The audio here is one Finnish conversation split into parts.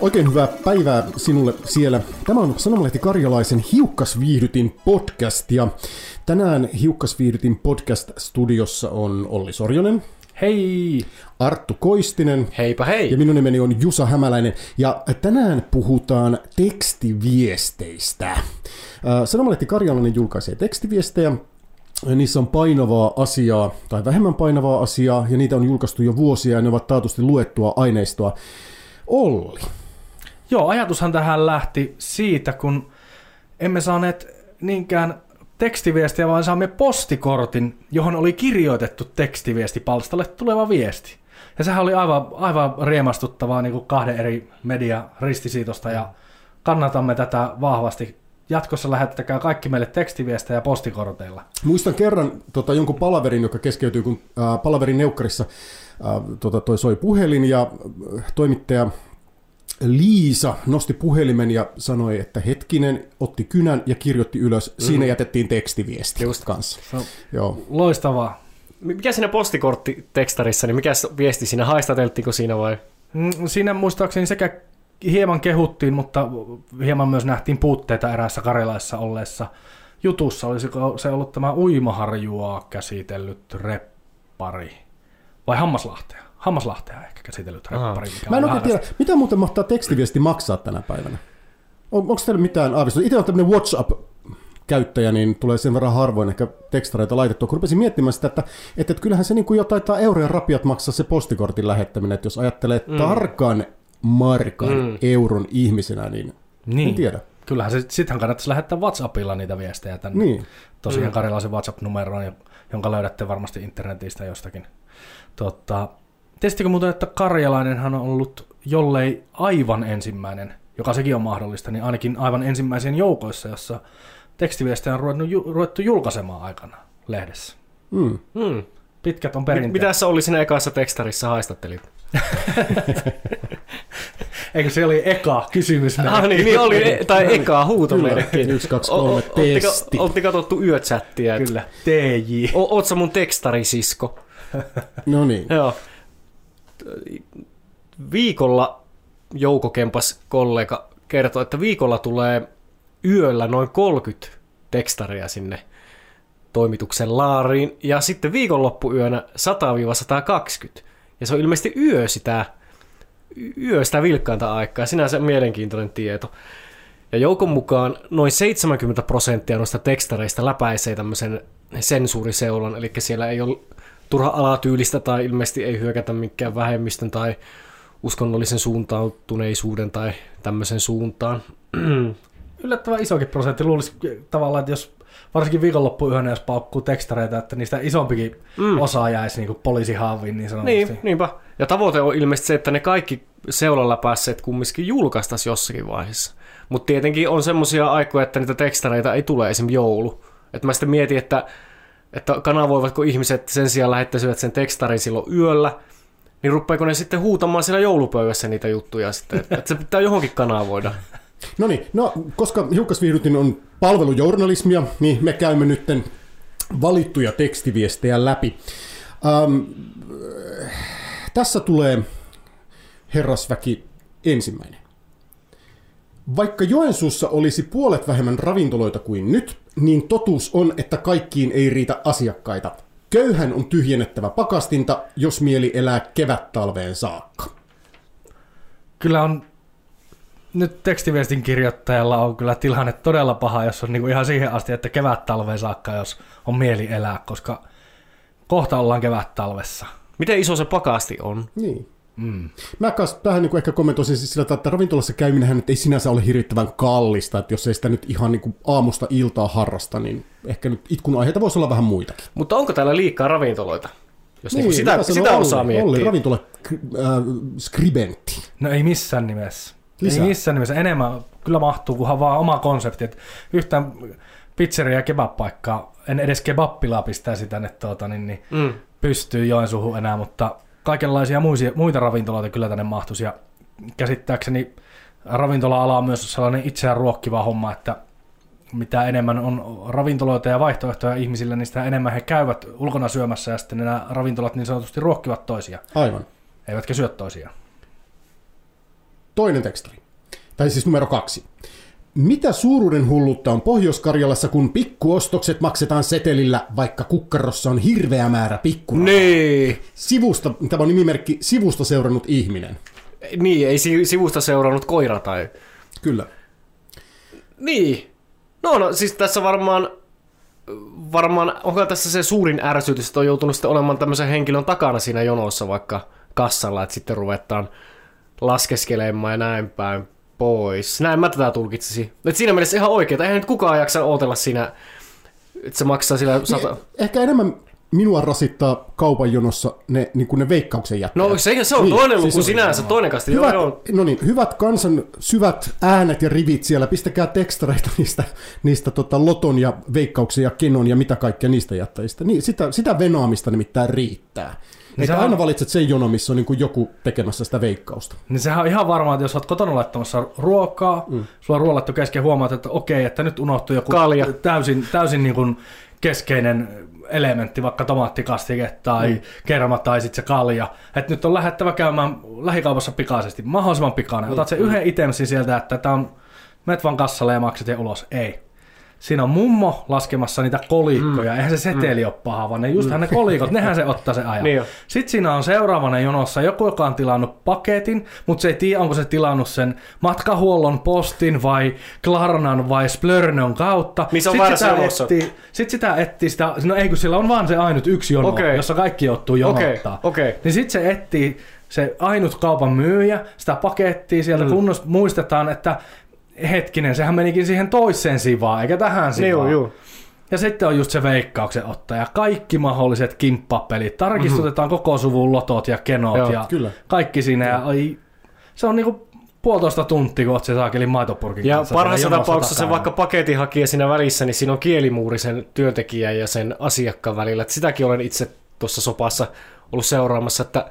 Oikein hyvää päivää sinulle siellä. Tämä on Sanomalehti Karjalaisen Hiukkasviihdytin podcast ja tänään Hiukkasviihdytin podcast-studiossa on Olli Sorjonen. Hei! Arttu Koistinen. Heipä hei! Ja minun nimeni on Jusa Hämäläinen. Ja tänään puhutaan tekstiviesteistä. Sanomalehti Karjalainen julkaisee tekstiviestejä Niissä on painavaa asiaa tai vähemmän painavaa asiaa, ja niitä on julkaistu jo vuosia, ja ne ovat taatusti luettua aineistoa. Olli. Joo, ajatushan tähän lähti siitä, kun emme saaneet niinkään tekstiviestiä, vaan saamme postikortin, johon oli kirjoitettu tekstiviestipalstalle tuleva viesti. Ja sehän oli aivan, aivan riemastuttavaa niin kuin kahden eri media ristisiitosta, ja kannatamme tätä vahvasti jatkossa lähettäkää kaikki meille tekstiviestejä postikorteilla. Muistan kerran tota, jonkun palaverin, joka keskeytyi, kun äh, palaverin neukkarissa äh, tota, toi soi puhelin ja äh, toimittaja Liisa nosti puhelimen ja sanoi, että hetkinen, otti kynän ja kirjoitti ylös. Mm. Siinä jätettiin tekstiviesti Just. kanssa. So, Joo. Loistavaa. Mikä siinä postikorttitekstarissa, niin mikä viesti siinä haistateltiko siinä vai? Mm, siinä muistaakseni sekä hieman kehuttiin, mutta hieman myös nähtiin puutteita eräässä karjalaisessa olleessa jutussa. Olisiko se ollut tämä uimaharjua käsitellyt reppari vai Hammaslahtea? Hammaslahtea ehkä käsitellyt. Mikä Mä en oikein tiedä, mitä muuten mahtaa tekstiviesti maksaa tänä päivänä? On, onko teillä mitään aavistusta? Itse on tämmöinen WhatsApp käyttäjä, niin tulee sen verran harvoin ehkä tekstareita laitettua. Kun rupesin miettimään sitä, että, että, että kyllähän se niin kuin jo taitaa eurojen rapiat maksaa se postikortin lähettäminen, että jos ajattelee mm. tarkan markan mm. euron ihmisenä, niin, niin. en tiedä. Kyllähän se, sittenhän kannattaisi lähettää WhatsAppilla niitä viestejä tänne. Niin. Tosiaan mm. Karjalaisen WhatsApp-numeroon, jonka löydätte varmasti internetistä jostakin. Totta, Tiesittekö muuten, että Karjalainenhan on ollut jollei aivan ensimmäinen, joka sekin on mahdollista, niin ainakin aivan ensimmäisen joukoissa, jossa tekstiviestejä on ruvettu, ruvettu julkaisemaan aikana lehdessä. Mm. Mm. Pitkät on perinteet. Mitä sä oli siinä ekassa tekstarissa haistattelit? Eikö se oli eka kysymys? Ah, niin, niin oli, e- tai eka huutomerkki. Yksi, kaksi, kolme, testi. Oltti katsottu yöchattia? Kyllä, TJ. Oot sä mun tekstarisisko? no niin. Joo. Viikolla Jouko Kempas kollega kertoi, että viikolla tulee yöllä noin 30 tekstaria sinne toimituksen laariin, ja sitten viikonloppuyönä 100-120. Ja se on ilmeisesti yö sitä, yö sitä vilkkainta aikaa, sinänsä mielenkiintoinen tieto. Ja joukon mukaan noin 70 prosenttia noista tekstareista läpäisee tämmöisen sensuuriseulan, eli siellä ei ole turha alatyylistä tai ilmeisesti ei hyökätä mikään vähemmistön tai uskonnollisen suuntautuneisuuden tai tämmöisen suuntaan. Yllättävän isokin prosentti. Luulisi tavallaan, että jos varsinkin viikonloppuyönä, jos paukkuu tekstareita, että niistä isompikin mm. osa jäisi niin poliisihaaviin niin sanotusti. Niin, niinpä. Ja tavoite on ilmeisesti se, että ne kaikki seulalla päässeet kumminkin julkaistaisiin jossakin vaiheessa. Mutta tietenkin on semmoisia aikoja, että niitä tekstareita ei tule esimerkiksi joulu. Että mä sitten mietin, että, että kanavoivatko ihmiset sen sijaan lähettäisivät sen tekstarin silloin yöllä, niin rupeeko ne sitten huutamaan siellä joulupöydässä niitä juttuja sitten, että se pitää johonkin kanavoida. No niin, no koska Hiukkasviihdytin on palvelujournalismia, niin me käymme nyt valittuja tekstiviestejä läpi. Ähm, tässä tulee herrasväki ensimmäinen. Vaikka Joensuussa olisi puolet vähemmän ravintoloita kuin nyt, niin totuus on, että kaikkiin ei riitä asiakkaita. Köyhän on tyhjennettävä pakastinta, jos mieli elää kevät-talveen saakka. Kyllä on nyt tekstiviestin kirjoittajalla on kyllä tilanne todella paha, jos on niinku ihan siihen asti, että kevät-talveen saakka, jos on mieli elää, koska kohta ollaan kevät-talvessa. Miten iso se pakasti on? Niin. Mm. Mä kanssa tähän niin ehkä kommentoisin siis sillä, että ravintolassa käyminen ei sinänsä ole hirvittävän kallista, että jos ei sitä nyt ihan niin kuin aamusta iltaa harrasta, niin ehkä nyt itkun aiheita voisi olla vähän muitakin. Mutta onko täällä liikaa ravintoloita? Jos niin, niin sitä, sitä Olli, osaa miettiä. Olli, ravintola äh, skribentti. No ei missään nimessä. Lisää. Ei missään nimessä. Enemmän kyllä mahtuu, kunhan vaan oma konsepti. Että yhtään pizzeria ja kebabpaikkaa, en edes kebappilaa pistää sitä tänne tuota, niin, niin mm. pystyy Joensuuhun enää, mutta kaikenlaisia muisia, muita ravintoloita kyllä tänne mahtuisi. Ja käsittääkseni ravintola-ala on myös sellainen itseään ruokkiva homma, että mitä enemmän on ravintoloita ja vaihtoehtoja ihmisillä, niin sitä enemmän he käyvät ulkona syömässä ja sitten nämä ravintolat niin sanotusti ruokkivat toisia. Aivan. Eivätkä syö toisiaan. Toinen tekstari, tai siis numero kaksi. Mitä suuruuden hullutta on Pohjois-Karjalassa, kun pikkuostokset maksetaan setelillä, vaikka kukkarossa on hirveä määrä pikkurahaa? Niin. Sivusta, tämä on nimimerkki sivusta seurannut ihminen. Niin, ei si- sivusta seurannut koira tai... Kyllä. Niin. No, no siis tässä varmaan, varmaan, onko tässä se suurin ärsytys, että on joutunut sitten olemaan tämmöisen henkilön takana siinä jonossa vaikka kassalla, että sitten ruvetaan laskeskelemaan ja näin päin pois. Näin mä tätä tulkitsisin. Et siinä mielessä ihan oikeeta. Eihän nyt kukaan jaksa odotella siinä, että se maksaa sillä sata... Niin, ehkä enemmän minua rasittaa kaupan jonossa ne, niin kuin ne veikkauksen jättäjät. No se, se on Niin, toinen siis luku on- sinänsä, toinen kasti. Hyvät, Joo, joo. no niin, hyvät kansan syvät äänet ja rivit siellä, pistäkää tekstareita niistä, niistä tota Loton ja Veikkauksen ja Kenon ja mitä kaikkea niistä jättäjistä. Niin, sitä, sitä venoamista nimittäin riittää. Niin se Että on- aina valitset sen jonon, missä on niin kuin joku tekemässä sitä veikkausta. Niin sehän on ihan varmaa, että jos olet kotona laittamassa ruokaa, mm. sulla on ruoalattu kesken huomaat, että okei, että nyt unohtui joku Kalja. täysin, täysin niin kuin keskeinen elementti, vaikka tomaattikastike tai mm. kerma tai sitten se kalja. Että nyt on lähettävä käymään lähikaupassa pikaisesti, mahdollisimman pikainen. Otat sen yhden itemsin sieltä, että tämä on, menet vaan kassalle ja maksat ja ulos. Ei. Siinä on mummo laskemassa niitä kolikkoja. Mm. Eihän se seteli mm. ole paha, vaan ne justhan ne kolikot, nehän se ottaa se ajan. Niin. Sitten siinä on seuraavana jonossa joku, joka on tilannut paketin, mutta se ei tiedä, onko se tilannut sen matkahuollon postin vai Klarnan vai Splörnön kautta. Se on Sit väärässä sitä etsii- Sitten sitä etsii sitä, no ei kun sillä on vaan se ainut yksi jono, Okei. jossa kaikki joutuu jonottaa. okei. Niin sitten se etsii se ainut kaupan myyjä, sitä pakettia sieltä mm. kunnossa muistetaan, että hetkinen, sehän menikin siihen toiseen sivaan, eikä tähän Niin, joo, sivaan. joo. Ja sitten on just se veikkauksen ottaja. Kaikki mahdolliset kimppapelit. Tarkistutetaan mm-hmm. koko suvun lotot ja kenot Joo, ja kyllä. kaikki siinä. Ja, ai, se on niinku puolitoista tuntia, kun oot se saakeli maitopurkin Ja kanssa parhaassa tapauksessa se vaikka paketinhakija siinä välissä, niin siinä on kielimuuri sen työntekijän ja sen asiakkaan välillä. Et sitäkin olen itse tuossa sopassa ollut seuraamassa, että,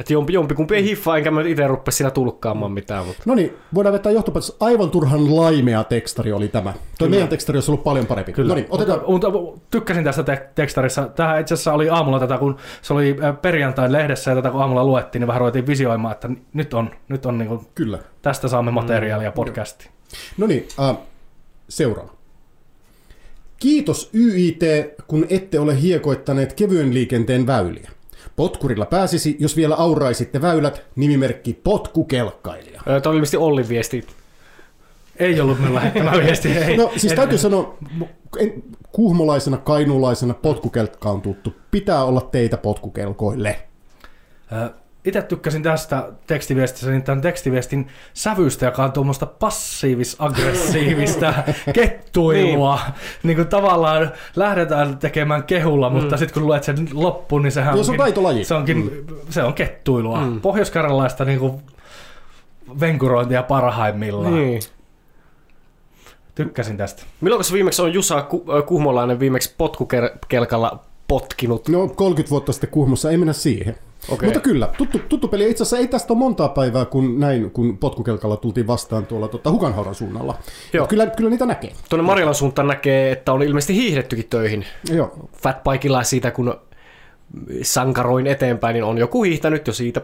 että jompi, jompikumpi ei hiffaa, enkä mä itse rupea siinä tulkkaamaan mitään. Mutta... No niin, voidaan vetää johtopäätös. Aivan turhan laimea tekstari oli tämä. Tuo meidän tekstari olisi ollut paljon parempi. Kyllä. No niin, otetaan... Mutta, mutta tykkäsin tästä te- tekstarissa. Tämä itse asiassa oli aamulla tätä, kun se oli äh, perjantain lehdessä ja tätä kun aamulla luettiin, niin vähän ruvettiin visioimaan, että nyt on, nyt on niin kuin, Kyllä. tästä saamme materiaalia podcastiin. No niin, äh, seuraava. Kiitos YIT, kun ette ole hiekoittaneet kevyen liikenteen väyliä. Potkurilla pääsisi, jos vielä auraisitte väylät, nimimerkki potkukelkkailija. Tämä oli ilmeisesti Ollin viesti. Ei ollut minulla lähettämä viesti. Ei. No siis En- täytyy sanoa, en- kuhmolaisena, kainuulaisena potkukelkka on tuttu. Pitää olla teitä potkukelkoille. Itse tykkäsin tästä tekstiviestistä, niin tämän tekstiviestin sävystä, joka on tuommoista passiivis-aggressiivista kettuilua. niin. kuin tavallaan lähdetään tekemään kehulla, mutta sitten kun luet sen loppuun, niin sehän Joo, se on taitolaji. se, onkin, mm. se on kettuilua. Mm. Pohjois-Karjalaista niin kuin venkurointia parhaimmillaan. Niin. Niin. Tykkäsin tästä. Milloin viimeksi on Jusa Ku- Kuhmolainen viimeksi potkukelkalla potkinut? No 30 vuotta sitten Kuhmossa, ei mennä siihen. Okei. Mutta kyllä, tuttu, tuttu peli. Itse asiassa ei tästä ole montaa päivää, kun näin, kun potkukelkalla tultiin vastaan tuolla tota, Hukanhaudan suunnalla. Joo. Kyllä, kyllä niitä näkee. Tuonne Marjalan suuntaan näkee, että on ilmeisesti hiihdettykin töihin. Joo. Fatbikella siitä, kun sankaroin eteenpäin, niin on joku hiihtänyt jo siitä.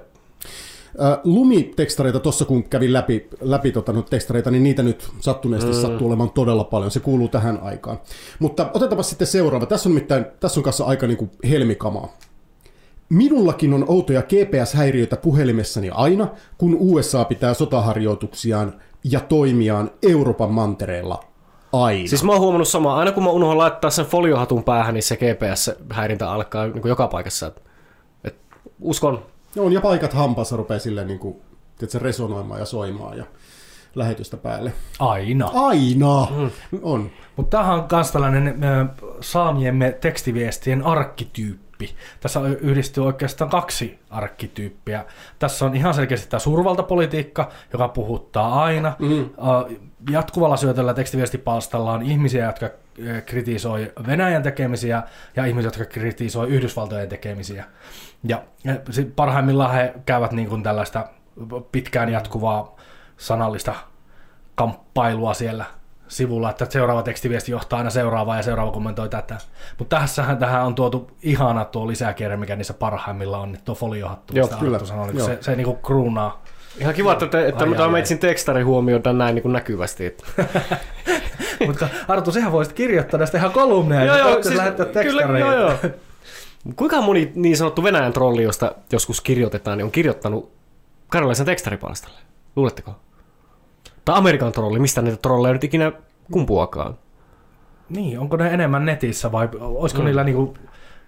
Lumitekstareita tuossa kun kävin läpi, läpi tota, tekstareita, niin niitä nyt sattuneesti mm. sattuu olemaan todella paljon. Se kuuluu tähän aikaan. Mutta otetaanpa sitten seuraava. Tässä on nimittäin, tässä on kanssa aika niin kuin helmikamaa. Minullakin on outoja GPS-häiriöitä puhelimessani aina, kun USA pitää sotaharjoituksiaan ja toimiaan Euroopan mantereella aina. Siis mä oon huomannut samaa. Aina kun mä unohdan laittaa sen foliohatun päähän, niin se GPS-häirintä alkaa niin kuin joka paikassa. Et, et, uskon. on ja paikat hampaassa rupeaa silleen niin kuin, tiedätkö, resonoimaan ja soimaan ja lähetystä päälle. Aina. Aina mm. on. Mutta tämähän on myös tällainen ö, saamiemme tekstiviestien arkkityyppi. Tässä yhdistyy oikeastaan kaksi arkkityyppiä. Tässä on ihan selkeästi tämä suurvaltapolitiikka, joka puhuttaa aina. Mm. Jatkuvalla syötöllä tekstiviestipalstalla on ihmisiä, jotka kritisoi Venäjän tekemisiä ja ihmisiä, jotka kritisoi Yhdysvaltojen tekemisiä. Ja parhaimmillaan he käyvät niin kuin tällaista pitkään jatkuvaa sanallista kamppailua siellä sivulla, että seuraava tekstiviesti johtaa aina seuraavaan ja seuraava kommentoi tätä. Mutta tässähän tähän on tuotu ihana tuo lisäkierre, mikä niissä parhaimmilla on, niin tuo foliohattu, Joo, kyllä. Arttu sanoi, niin Joo. se, se niinku kruunaa Ihan kiva, että, te, että ai, tämä metsin tekstari huomioidaan näin niin kuin näkyvästi. Että. Mutta Artu, sehän voisit kirjoittaa näistä ihan kolumneja, joo, joo, siis, lähettää Kyllä, joo, joo. Kuinka moni niin sanottu Venäjän trolli, josta joskus kirjoitetaan, niin on kirjoittanut karjalaisen tekstaripalstalle? Luuletteko? Tai Amerikan trolli, mistä niitä trolleja nyt ikinä kumpuakaan? Niin, onko ne enemmän netissä vai olisiko mm. niillä niinku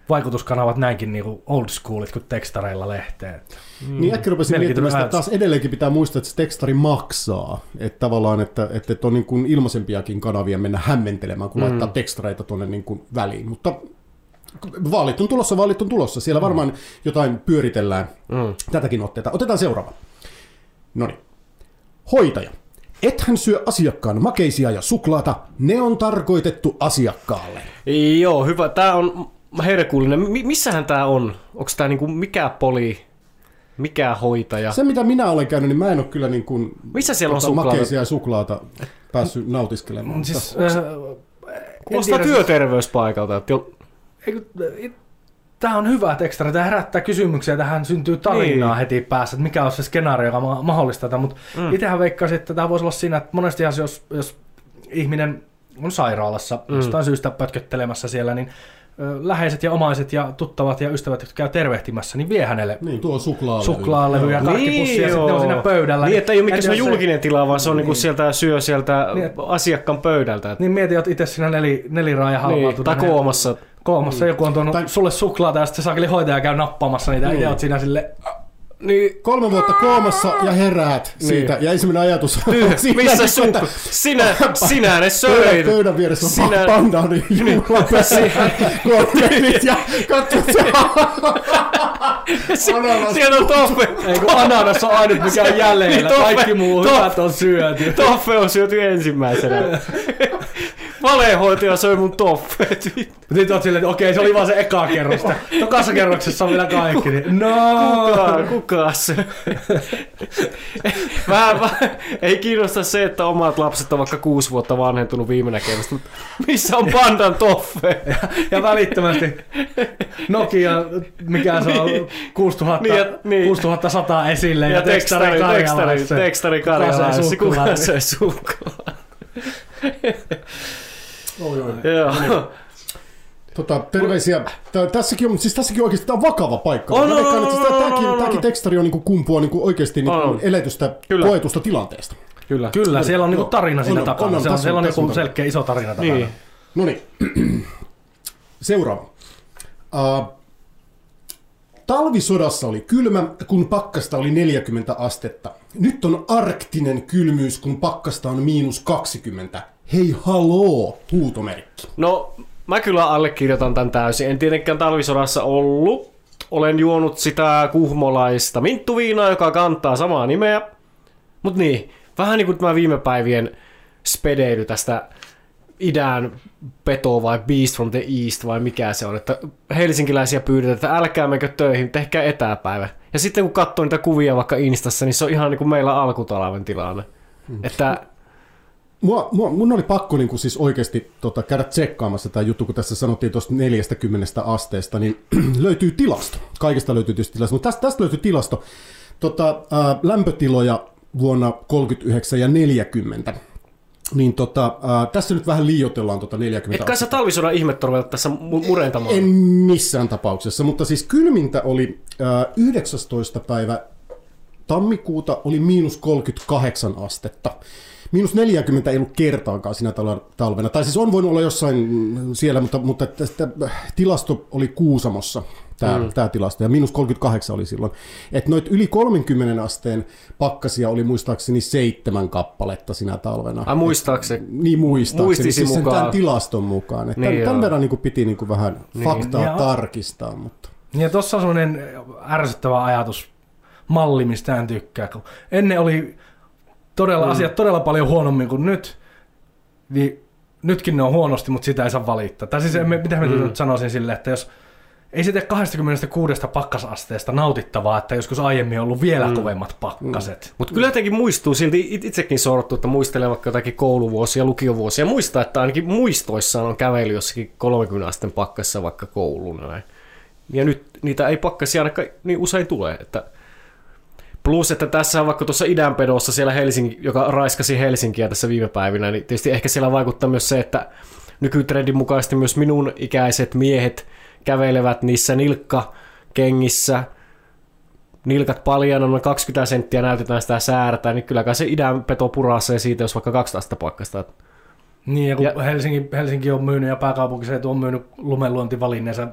vaikutuskanavat näinkin niinku old schoolit kuin tekstareilla lehteen? Mm. Niin äkki rupesin miettimään että taas edelleenkin pitää muistaa, että se tekstari maksaa. Että tavallaan, että, että on niin kuin ilmaisempiakin kanavia mennä hämmentelemään, kun mm. laittaa tekstareita tuonne niin kuin väliin. Mutta vaalit on tulossa, vaalit on tulossa. Siellä mm. varmaan jotain pyöritellään mm. tätäkin otteita. Otetaan seuraava. No niin. Hoitaja. Ethän syö asiakkaan makeisia ja suklaata, ne on tarkoitettu asiakkaalle. Joo, hyvä. Tämä on herkullinen. missähän tämä on? Onko tämä niinku mikä poli? Mikä hoitaja? Se mitä minä olen käynyt, niin mä en ole kyllä niin kuin Missä siellä on tota suklaata? makeisia ja suklaata päässyt nautiskelemaan. Siis, äh, Kuulostaa työterveyspaikalta. Että jo... Tämä on hyvä tekstari, tämä herättää kysymyksiä, tähän syntyy tarinaa niin. heti päässä, että mikä on se skenaario, joka mahdollistaa tätä, mutta mm. itsehän veikkaisin, että tämä voisi olla siinä, että monesti jos, jos ihminen on sairaalassa mm. jostain syystä pötköttelemässä siellä, niin läheiset ja omaiset ja tuttavat ja ystävät, jotka käy tervehtimässä, niin vie hänelle niin, tuo suklaalevy, suklaalevy ja karkkipussi niin, ja sitten on siinä pöydällä. Niin, että ei ole mikään se julkinen tila, vaan se on niinku niin. sieltä syö sieltä niin, asiakkaan pöydältä. Niin mieti, että itse siinä neli, neliraaja niin, Tai koomassa. Koomassa joku on tuonut tai... sulle suklaata ja sitten se saakeli hoitaja käy nappaamassa niitä niin. ja oot siinä sille niin, kolme vuotta koomassa ja heräät niin. siitä. Ja ensimmäinen ajatus on siinä, Missä sun? Että... Sinä, sinä ne söit. Pöydän, vieressä on sinä... panda, niin juhlapesä. Korkelit ja katsot se. Siellä on toffe. Ei kun ananas on ainut mikä on jäljellä. Kaikki muu hyvät on syöty. Toffe on syöty ensimmäisenä. Valehoitaja söi mun toffeet. Nyt oot silleen, että okei, se oli vaan se eka kerros. Tokassa kerroksessa on vielä kaikki. Niin, no! Kuka, kuka se? Vähän, ei kiinnosta se, että omat lapset on vaikka kuusi vuotta vanhentunut viime näkemästä, mutta missä on pandan toffe? Ja, ja välittömästi Nokia, mikä se on, 6000, niin, ja, niin. 6100 esille ja, ja tekstari, tekstari, tekstari karjalaisessa. Kuka se suklaa? Oi, oi. Joo. Tota, terveisiä. tässäkin on, siis tässäkin oikeasti tämä on vakava paikka. On, on, on, siis tämäkin, tämäkin tekstari on niin kumpua niin oikeasti niin eletystä, Kyllä. koetusta tilanteesta. Kyllä, Kyllä siellä on niin tarina siinä on, takana. On, on, on, siellä on, on niin selkeä iso tarina takana. Niin. No niin. Seuraava. Uh, Talvisodassa oli kylmä, kun pakkasta oli 40 astetta. Nyt on arktinen kylmyys, kun pakkasta on miinus 20. Hei haloo, huutomerkki. No, mä kyllä allekirjoitan tämän täysin. En tietenkään talvisodassa ollut. Olen juonut sitä kuhmolaista minttuviinaa, joka kantaa samaa nimeä. Mut niin, vähän niin kuin tämä viime päivien spedeily tästä idän peto vai Beast from the East vai mikä se on, että helsinkiläisiä pyydetään, että älkää menkö töihin, tehkää etäpäivä. Ja sitten kun katsoo niitä kuvia vaikka Instassa, niin se on ihan niin kuin meillä alkutalven tilanne. Hmm. Että Mua, mua, mun oli pakko niin kuin siis oikeasti tota, käydä tsekkaamassa tämä juttu, kun tässä sanottiin tuosta 40 asteesta, niin löytyy tilasto. Kaikesta löytyy tietysti tilasto, mutta tästä, tästä löytyy tilasto. Tota, ää, lämpötiloja vuonna 39 ja 40 niin tota, äh, tässä nyt vähän liioitellaan tota 40 Etkä sä talvisodan ihmettä tässä murentamaan? En missään tapauksessa, mutta siis kylmintä oli äh, 19. päivä tammikuuta oli miinus 38 astetta. Miinus 40 ei ollut kertaakaan siinä talvena. Tai siis on voinut olla jossain siellä, mutta, mutta tästä tilasto oli Kuusamossa, tämä, mm. tämä tilasto, ja miinus 38 oli silloin. Että noit yli 30 asteen pakkasia oli muistaakseni seitsemän kappaletta sinä talvena. Ai muistaakseni? Niin muistaakseni, Muistisi siis sen mukaan. tämän tilaston mukaan. Että niin tämän, tämän verran niin kuin piti niin kuin vähän niin. faktaa ja, tarkistaa. Mutta. Ja tuossa on sellainen ärsyttävä ajatus, malli, mistä en tykkää. Kun ennen oli todella, mm. asiat todella paljon huonommin kuin nyt, niin nytkin ne on huonosti, mutta sitä ei saa valittaa. Tai siis, mm. mitä mä mm. nyt sanoisin silleen, että jos ei se tee 26 pakkasasteesta nautittavaa, että joskus aiemmin on ollut vielä mm. kovemmat pakkaset. Mm. Mutta kyllä jotenkin muistuu, silti itsekin sorttu, että muistelee vaikka jotakin kouluvuosia, lukiovuosia, muistaa, että ainakin muistoissaan on kävely jossakin 30 asteen pakkassa vaikka kouluun. Näin. Ja nyt niitä ei pakkasia ainakaan niin usein tule, että Plus, että tässä on vaikka tuossa idänpedossa siellä Helsinki, joka raiskasi Helsinkiä tässä viime päivinä, niin tietysti ehkä siellä vaikuttaa myös se, että nykytrendin mukaisesti myös minun ikäiset miehet kävelevät niissä nilkkakengissä, nilkat paljana, noin 20 senttiä näytetään sitä säärtä, niin kyllä se idänpeto purasee siitä, jos vaikka 12 pakkasta. Niin, ja kun ja, Helsinki, Helsinki on myynyt ja pääkaupunkiseutu on myynyt lumenluontivalinneensa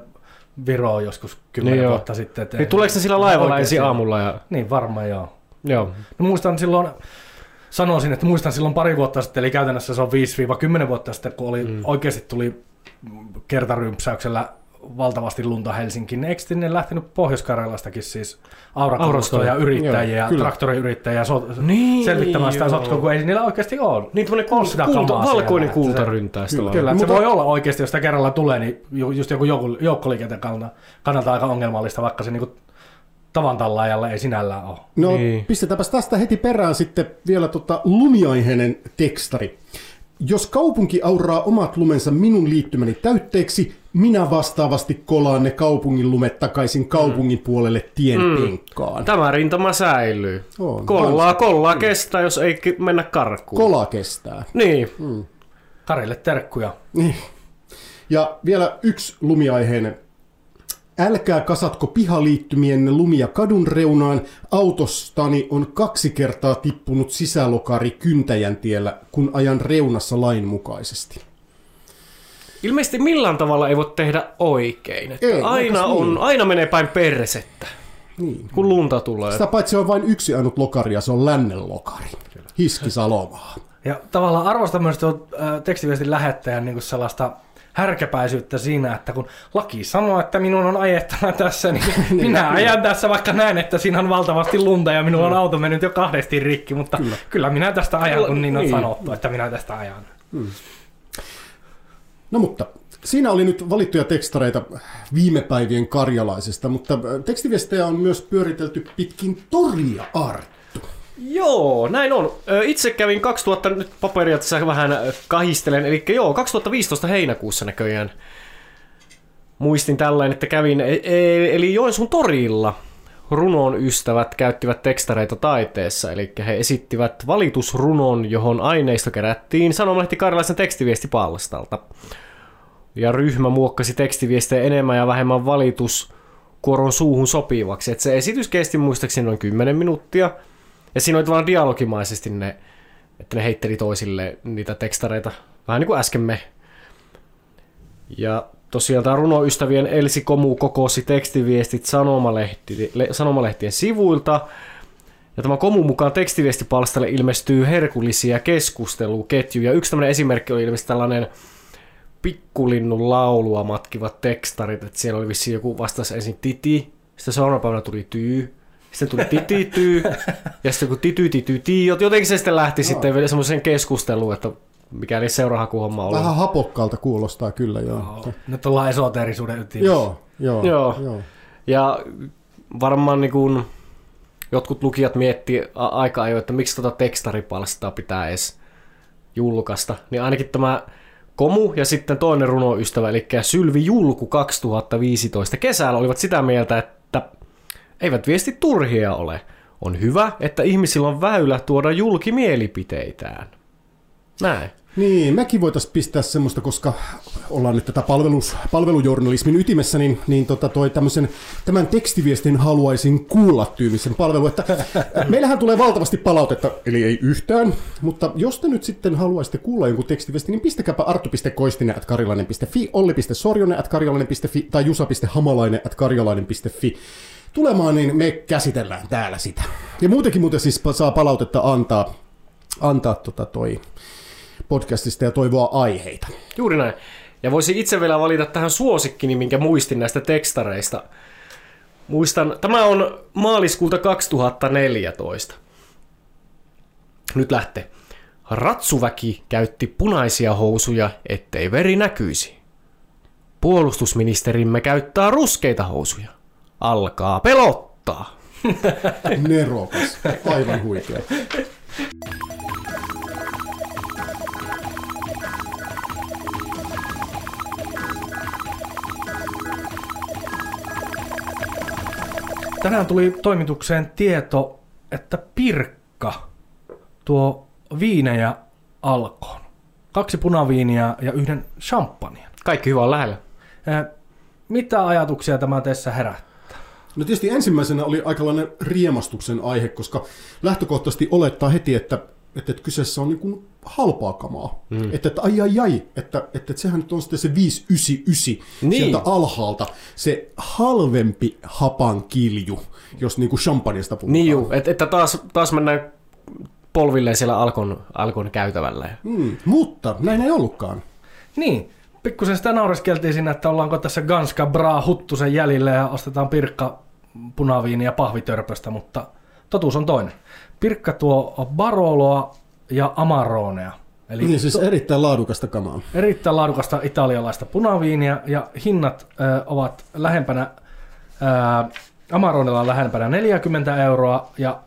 Viroon joskus kymmenen niin vuotta sitten. Että niin tuleeko se sillä laivalla ensin aamulla? Ja... Niin, varmaan joo. joo. No, muistan silloin, sanoisin, että muistan silloin pari vuotta sitten, eli käytännössä se on 5-10 vuotta sitten, kun oli, mm. oikeasti tuli kertarympsäyksellä valtavasti lunta Helsinkiin. Eikö sinne lähtenyt Pohjois-Karjalastakin siis aurakalustoja, yrittäjiä, joo, traktoriyrittäjiä so- niin, selvittämään sitä sotkoa, kun ei niillä oikeasti ole. Niin tämmöinen kulta, kulta, valkoinen kultaryntää. Kyllä, kyllä että se voi olla oikeasti, jos sitä kerralla tulee, niin just joku joukkoliikenteen kannalta, kannalta aika ongelmallista, vaikka se niinku tavan tallaajalle ei sinällään ole. No niin. pistetäänpäs tästä heti perään sitten vielä tota lumiaiheinen tekstari. Jos kaupunki auraa omat lumensa minun liittymäni täytteeksi, minä vastaavasti kolaan ne kaupungin lumet takaisin kaupungin mm. puolelle tien mm. penkkaan. Tämä rintama säilyy. On, kollaa, kollaa mm. kestää, jos ei mennä karkuun. Kola kestää. Niin. Mm. Karille terkkuja. Niin. Ja vielä yksi lumiaiheinen Älkää kasatko pihaliittymienne lumia kadun reunaan, autostani on kaksi kertaa tippunut sisälokari Kyntäjän tiellä, kun ajan reunassa lainmukaisesti. Ilmeisesti millään tavalla ei voi tehdä oikein. Että ei, aina, on, niin. aina menee päin persettä, niin. kun lunta tulee. Sitä paitsi on vain yksi ainut lokari ja se on lännen lokari. Hiski Salomaa. Ja tavallaan arvostan myös tuon äh, tekstiviestin lähettäjän niin sellaista härkäpäisyyttä siinä, että kun laki sanoo, että minun on ajettava tässä, niin, niin minä ajan tässä, vaikka näen, että siinä on valtavasti lunta ja minulla on auto mennyt jo kahdesti rikki, mutta kyllä, kyllä minä tästä ajan, kun niin on niin. sanottu, että minä tästä ajan. Hmm. No mutta Siinä oli nyt valittuja tekstareita viime päivien karjalaisesta, mutta tekstiviestejä on myös pyöritelty pitkin toria, Art. Joo, näin on. Itse kävin 2000, nyt paperia tässä vähän kahistelen, eli joo, 2015 heinäkuussa näköjään muistin tällainen, että kävin, e, e, eli Joensuun torilla runon ystävät käyttivät tekstareita taiteessa, eli he esittivät valitusrunon, johon aineisto kerättiin Sanomalehti Karjalaisen tekstiviestipalstalta. Ja ryhmä muokkasi tekstiviestejä enemmän ja vähemmän valitus kuoron suuhun sopivaksi. Et se esitys kesti muistaakseni noin 10 minuuttia – ja siinä oli vaan dialogimaisesti ne, että ne heitteli toisille niitä tekstareita, vähän niin kuin äsken me. Ja tosiaan tämä runoystävien Elsi Komu kokosi tekstiviestit sanomalehti, sanomalehtien sivuilta. Ja tämä Komu mukaan tekstiviestipalstalle ilmestyy herkullisia keskusteluketjuja. Yksi tämmöinen esimerkki oli ilmeisesti tällainen pikkulinnun laulua matkivat tekstarit, että siellä oli vissiin joku vastaus ensin titi, sitten seuraavana tuli tyy, sitten tuli titityy, ja sitten kun tity, tity, ti, jotenkin se sitten lähti no. sitten vielä semmoiseen keskusteluun, että mikäli seurahakuhomma oli. Vähän hapokkaalta kuulostaa kyllä, joo. No, nyt ollaan esoteerisuuden ytimessä. Joo, joo, joo. joo. Ja varmaan niin kuin jotkut lukijat miettii aika ajoin, että miksi tuota tekstaripalstaa pitää edes julkaista. Niin ainakin tämä Komu ja sitten toinen runoystävä, eli Sylvi Julku 2015 kesällä olivat sitä mieltä, että eivät viesti turhia ole. On hyvä, että ihmisillä on väylä tuoda julki mielipiteitään. Näin. Niin, mekin voitaisiin pistää semmoista, koska ollaan nyt tätä palvelus, palvelujournalismin ytimessä, niin, niin tota toi tämmöisen, tämän tekstiviestin haluaisin kuulla tyylisen palvelu. Että meillähän tulee valtavasti palautetta, eli ei yhtään, mutta jos te nyt sitten haluaisitte kuulla jonkun tekstiviesti, niin pistäkääpä arttu.koistinen.karilainen.fi, olli.sorjonen.karilainen.fi tai jusa.hamalainen.karilainen.fi tulemaan, niin me käsitellään täällä sitä. Ja muutenkin muuten siis saa palautetta antaa, antaa tota toi podcastista ja toivoa aiheita. Juuri näin. Ja voisin itse vielä valita tähän suosikkini, minkä muistin näistä tekstareista. Muistan, tämä on maaliskuulta 2014. Nyt lähtee. Ratsuväki käytti punaisia housuja, ettei veri näkyisi. Puolustusministerimme käyttää ruskeita housuja alkaa pelottaa. Nerokas. Aivan huikea. Tänään tuli toimitukseen tieto, että Pirkka tuo viinejä alkoon. Kaksi punaviiniä ja yhden champagnea. Kaikki hyvä on lähellä. Mitä ajatuksia tämä teissä herättää? No tietysti ensimmäisenä oli aikalainen riemastuksen aihe, koska lähtökohtaisesti olettaa heti, että, että, että kyseessä on niin kuin halpaa kamaa. Mm. Että, että ai ai ai, että, että, että sehän nyt on sitten se 599 niin. sieltä alhaalta, se halvempi hapan kilju, jos niin kuin champagnesta puhutaan. Niin juu, että, että taas, taas mennään polvilleen siellä Alkon, Alkon käytävällä. Mm, mutta näin ei ollutkaan. Niin, pikkusen sitä naureskeltiin siinä, että ollaanko tässä Ganska Bra Huttusen jäljellä ja ostetaan Pirkka punaviini ja pahvitörpöstä, mutta totuus on toinen. Pirkka tuo Baroloa ja Amaronea. Eli niin, siis erittäin laadukasta kamaa. Erittäin laadukasta italialaista punaviiniä ja hinnat ö, ovat lähempänä, ö, Amaronella on lähempänä 40 euroa ja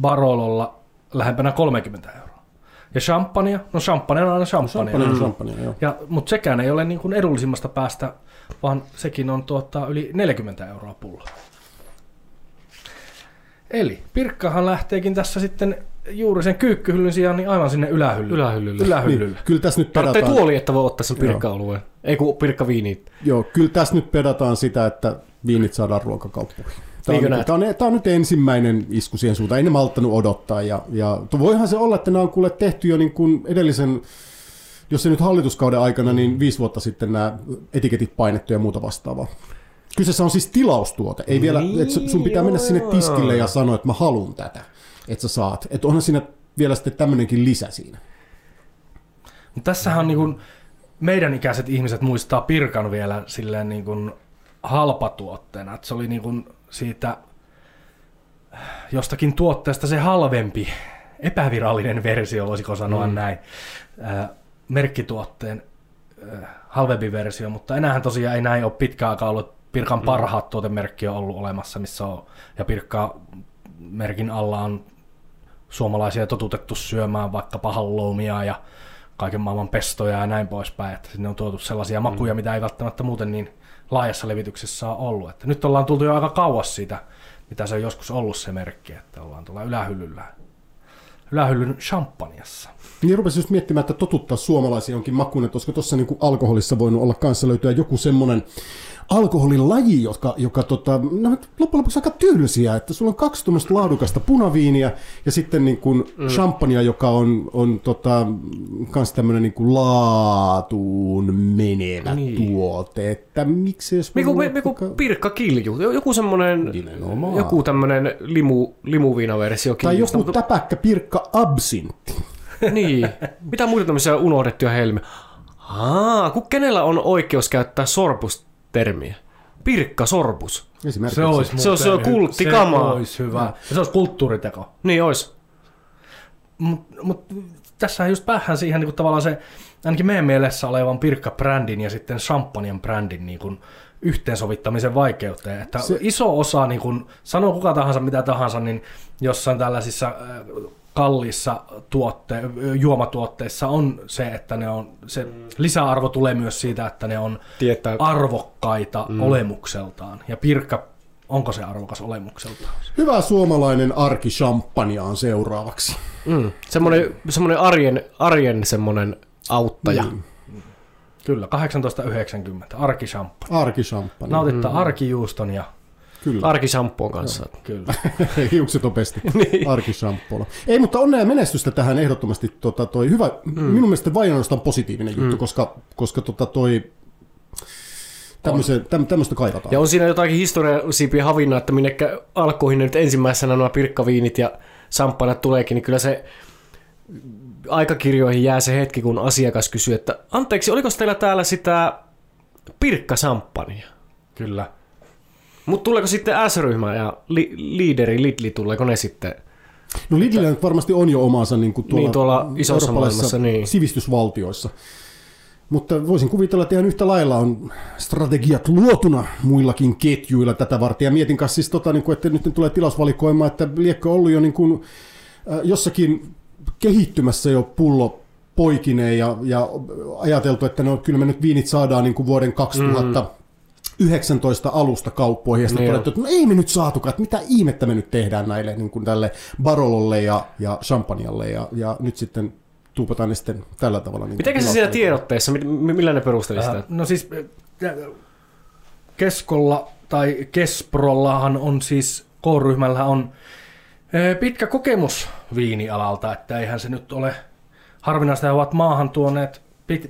Barololla lähempänä 30 euroa. Ja champagnea, no champagne on aina champagne. Champagne on champagne, joo. Ja, mutta sekään ei ole niin kuin edullisimmasta päästä, vaan sekin on tuottaa yli 40 euroa pullo. Eli Pirkkahan lähteekin tässä sitten juuri sen kyykkyhyllyn sijaan niin aivan sinne ylähyllylle. Ylähyllylle. ylähyllylle. Niin, kyllä tässä nyt pedataan... tuoli, että voi ottaa sen pirkka-alueen. Ei kun pirkkaviini. Joo, kyllä tässä nyt pedataan sitä, että viinit saadaan ruokakauppoihin. Tämä on, niin, tämä, on, tämä on nyt ensimmäinen isku siihen suuntaan. Ei ne malttanut odottaa. Ja, ja voihan se olla, että nämä on kuule tehty jo niin kuin edellisen, jos se nyt hallituskauden aikana, niin viisi vuotta sitten nämä etiketit painettu ja muuta vastaavaa. Kyseessä on siis tilaustuote. Ei vielä, niin, että sun pitää mennä sinne tiskille ja sanoa, että mä haluan tätä, että sä saat. Että onhan siinä vielä sitten tämmöinenkin lisä siinä. Tässähän on niin kuin, meidän ikäiset ihmiset muistaa Pirkan vielä silleen niin kuin halpatuotteena. Että se oli niin kuin siitä jostakin tuotteesta se halvempi, epävirallinen versio, voisiko sanoa mm. näin, äh, merkkituotteen äh, halvempi versio, mutta enää tosiaan ei näin ole pitkään aikaa ollut. Pirkan mm. parhaat tuotemerkki on ollut olemassa, missä on, ja Pirkka merkin alla on suomalaisia totutettu syömään vaikkapa halloumia ja kaiken maailman pestoja ja näin poispäin, että sinne on tuotu sellaisia makuja, mm. mitä ei välttämättä muuten niin laajassa levityksessä on ollut. Että nyt ollaan tultu jo aika kauas siitä, mitä se on joskus ollut se merkki, että ollaan tuolla ylähyllyllä, ylähyllyn champagneassa. Niin rupesin just miettimään, että totuttaa suomalaisia jonkin makuun, että olisiko tuossa niin alkoholissa voinut olla kanssa löytyä joku semmoinen alkoholilaji, joka, joka tota, no, loppujen lopuksi aika tylsiä, että sulla on kaksi tuommoista laadukasta punaviiniä ja sitten niin kuin mm. champagnea, joka on, on tota, kans tämmöinen niin kuin laatuun menevä niin. tuote, että miksi jos... Miku, miku vaikka... Pirkka Kilju, joku semmoinen, joku tämmöinen limu, limuviinaversio Tai joku täpäkkä Pirkka Absintti. niin. Mitä muuta tämmöisiä unohdettuja helmiä? Aa, kun kenellä on oikeus käyttää sorpusta termiä. Pirkka Sorbus. Se olisi, se, se on kulttikamaa. Se olisi hyvä. Ja se olisi kulttuuriteko. Niin olisi. Mutta mut, tässähän just päähän siihen niin kuin tavallaan se, ainakin meidän mielessä olevan Pirkka-brändin ja sitten Champagnen brändin niin kuin, yhteensovittamisen vaikeuteen. Että se... iso osa, niin kun, sanoo kuka tahansa mitä tahansa, niin jossain tällaisissa kalliissa tuotte, juomatuotteissa on se, että ne on, se mm. lisäarvo tulee myös siitä, että ne on Tietää. arvokkaita mm. olemukseltaan. Ja Pirkka, onko se arvokas olemukseltaan? Hyvä suomalainen arki on seuraavaksi. Mm. Semmoinen, semmoinen arjen, arjen semmoinen auttaja. Mm. Kyllä, 1890, arkichampagne. Arkichampagne. Nautittaa mm. arkijuuston ja Kyllä. Arkisamppuun kanssa. Joo, kyllä. Hiukset on pesti. niin. Ei, mutta onnea ja menestystä tähän ehdottomasti. Tota, toi hyvä, mm. Minun mielestä vain on positiivinen mm. juttu, koska, koska tota, toi, tämmöistä kaivataan. Ja on siinä jotakin historiallisia havinna, että minnekä alkoihin nyt ensimmäisenä nuo pirkkaviinit ja samppanat tuleekin, niin kyllä se aikakirjoihin jää se hetki, kun asiakas kysyy, että anteeksi, oliko teillä täällä sitä pirkkasamppania? Kyllä. Mutta tuleeko sitten S-ryhmä ja li- liideri Lidli, tuleeko ne sitten? No Lidlillä että... varmasti on jo omansa niin kuin tuolla, niin, tuolla isossa maailmassa, niin. sivistysvaltioissa. Mutta voisin kuvitella, että ihan yhtä lailla on strategiat luotuna muillakin ketjuilla tätä varten. Ja mietin kanssa siis, tota, niin kuin, että nyt tulee tilausvalikoima, että liekko ollut jo niin kuin, äh, jossakin kehittymässä jo pullo poikineen ja, ja ajateltu, että no, kyllä me nyt viinit saadaan niin kuin vuoden 2000 mm 19 alusta kauppoihin ja sitten Niin todettu, että no ei me nyt saatukaan, että mitä ihmettä me nyt tehdään näille niin kuin tälle Barololle ja, ja Champagnalle ja, ja nyt sitten tuupataan ne sitten tällä tavalla. Niin Mitenkä se siinä tiedotteessa, mi- mi- millä ne perusteli sitä? Äh, no siis Keskolla tai Kesprollahan on siis, K-ryhmällä on pitkä kokemus viinialalta, että eihän se nyt ole harvinaista. He ovat maahan tuoneet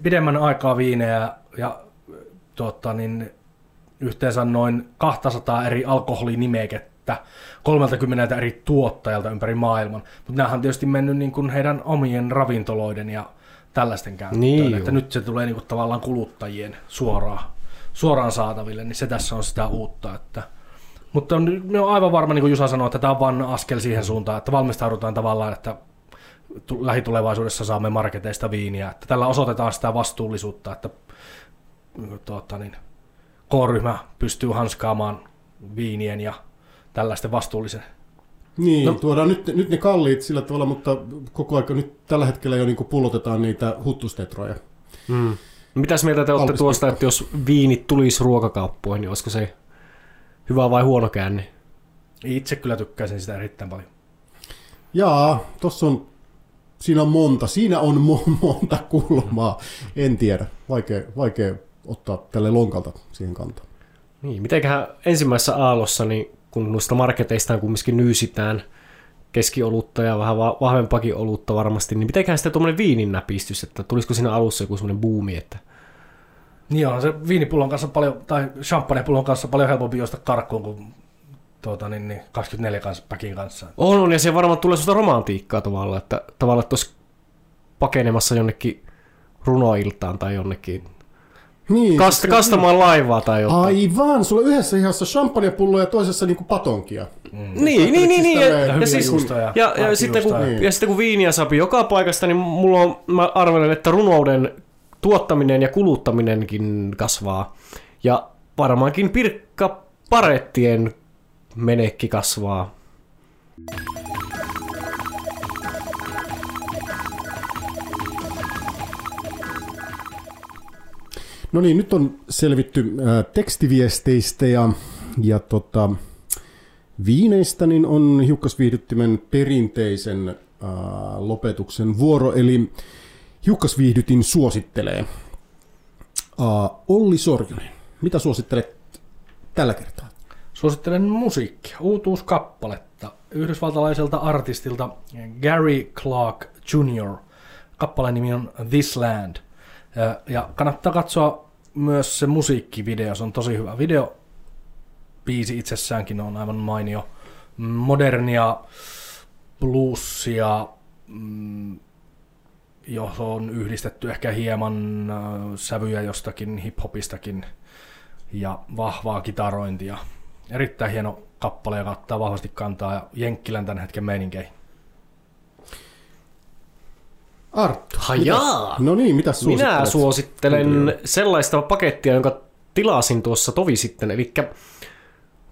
pidemmän aikaa viinejä ja tuota, niin, yhteensä noin 200 eri alkoholinimekettä 30 eri tuottajalta ympäri maailman. Mutta nämähän on tietysti mennyt niin kuin heidän omien ravintoloiden ja tällaisten käyttöön. Niin että nyt se tulee niin kuin tavallaan kuluttajien suoraan, suoraan saataville, niin se tässä on sitä uutta. Että, mutta on, me on aivan varma, niin kuin Jusa sanoi, että tämä on vain askel siihen suuntaan, että valmistaudutaan tavallaan, että tu- lähitulevaisuudessa saamme marketeista viiniä. Että tällä osoitetaan sitä vastuullisuutta, että tuota, niin, K-ryhmä pystyy hanskaamaan viinien ja tällaisten vastuullisen. Niin, no. tuodaan nyt, nyt ne kalliit sillä tavalla, mutta koko aika nyt tällä hetkellä jo niin kuin pullotetaan niitä huttustetroja. Mm. Mitäs mieltä te olette tuosta, että jos viinit tulisi ruokakauppoihin, niin olisiko se hyvä vai huono käänne? Itse kyllä tykkäisin sitä erittäin paljon. Jaa, tossa on, siinä on monta, siinä on mo- monta kulmaa. En tiedä, vaikea, vaikea ottaa tälle lonkalta siihen kantaa. Niin, mitenköhän ensimmäisessä aallossa, niin kun noista marketeistaan kumminkin nyysitään keskiolutta ja vähän va- vahvempakin olutta varmasti, niin mitenköhän sitten tuommoinen viinin näpistys, että tulisiko siinä alussa joku semmoinen buumi, että Niin on se viinipullon kanssa paljon, tai champagnepullon kanssa paljon helpompi juosta karkkuun kuin tuota, niin, niin 24 kanssa, päkin kanssa. on, on ja siellä varmaan tulee sellaista romantiikkaa tavallaan, että tavallaan että olisi pakenemassa jonnekin runoiltaan tai jonnekin Niin, kast, se- kastamaan laivaa tai jotain. Aivan, sulla on yhdessä ihassa champagnepullo ja toisessa niinku patonkia. Niin, niin, niin, niin. Ja, Ja ja, siis, juustoja, ja, ja, sitten kun, pankkijuustoja. ja sitten kun viiniä saapi joka paikasta, niin mulla on, mä arvelen, että runouden tuottaminen ja kuluttaminenkin kasvaa. Ja varmaankin Pirkka Parettien menekki kasvaa. No niin, nyt on selvitty tekstiviesteistä ja, ja tota, viineistä, niin on hiukkasviihdyttimen perinteisen äh, lopetuksen vuoro, eli hiukkasviihdytin suosittelee. Äh, Olli Sorjonen, mitä suosittelet tällä kertaa? Suosittelen musiikkia, uutuuskappaletta yhdysvaltalaiselta artistilta Gary Clark Jr. Kappaleen nimi on This Land. Ja kannattaa katsoa myös se musiikkivideo, se on tosi hyvä video. Biisi itsessäänkin on aivan mainio. Modernia bluesia, mm, johon on yhdistetty ehkä hieman äh, sävyjä jostakin hiphopistakin ja vahvaa kitarointia. Erittäin hieno kappale, joka ottaa vahvasti kantaa ja Jenkkilän tämän hetken meininkeihin. Arttu. Hajaa! No niin, mitä suosittelet? Minä suosittelen sellaista pakettia, jonka tilasin tuossa tovi sitten, eli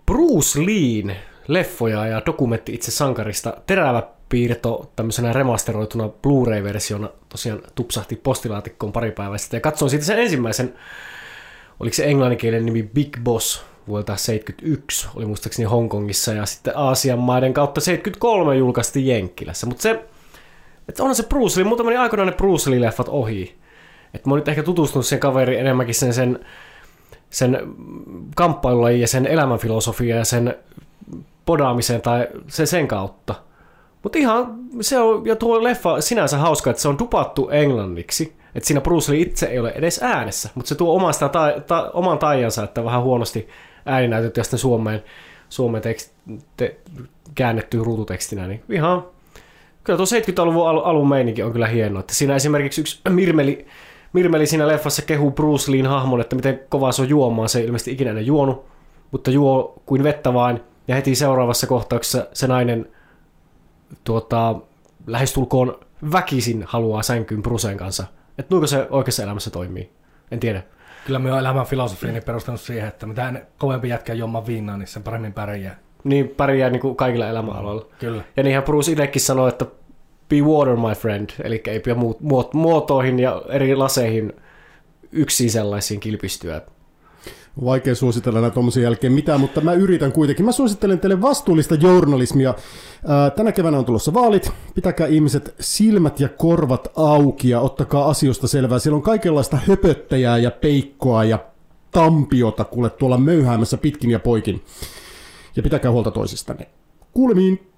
Bruce Leen leffoja ja dokumentti itse sankarista. Terävä piirto tämmöisenä remasteroituna Blu-ray-versiona. Tosiaan tupsahti postilaatikkoon pari päivää sitten. Ja katsoin siitä sen ensimmäisen, oliko se englanninkielinen nimi Big Boss vuodelta 71, oli muistaakseni Hongkongissa. Ja sitten Aasian maiden kautta 73 julkaistiin Jenkkilässä, mutta se että onhan se Bruce Lee, muuta meni aikoinaan ne Bruce Lee-leffat ohi. Että mä oon nyt ehkä tutustunut sen kaveri enemmänkin sen, sen, sen kamppailulajiin ja sen elämänfilosofiaan ja sen podaamiseen tai se sen kautta. Mutta ihan se on, ja tuo leffa sinänsä hauska, että se on dupattu englanniksi. Että siinä Bruce Lee itse ei ole edes äänessä, mutta se tuo omasta ta, ta, oman taiansa, että vähän huonosti ääninäytetty ja sitten Suomeen, Suomeen tekst, te, käännetty ruututekstinä, niin ihan Kyllä tuo 70-luvun al- alun meininki on kyllä hieno. Että siinä esimerkiksi yksi Mirmeli, Mirmeli siinä leffassa kehuu Bruce Leen hahmon, että miten kovaa se on juomaan. Se ei ilmeisesti ikinä ennen juonut, mutta juo kuin vettä vain. Ja heti seuraavassa kohtauksessa se nainen tuota, lähestulkoon väkisin haluaa sänkyyn Bruceen kanssa. Että kuinka se oikeassa elämässä toimii? En tiedä. Kyllä me on elämän filosofiani perustanut siihen, että mitä kovempi jätkä juomaan viinaa, niin sen paremmin pärjää. Niin pärjää niin kuin kaikilla elämänaloilla. Kyllä. Ja niinhän Bruce itsekin sanoi, että be water my friend, eli ei pidä muot, muotoihin ja eri laseihin yksin sellaisiin kilpistyä. Vaikea suositella näitä tuommoisen jälkeen mitään, mutta mä yritän kuitenkin. Mä suosittelen teille vastuullista journalismia. Tänä keväänä on tulossa vaalit. Pitäkää ihmiset silmät ja korvat auki ja ottakaa asioista selvää. Siellä on kaikenlaista höpöttäjää ja peikkoa ja tampiota kuule tuolla möyhäämässä pitkin ja poikin ja pitäkää huolta toisistanne. Kuulemiin!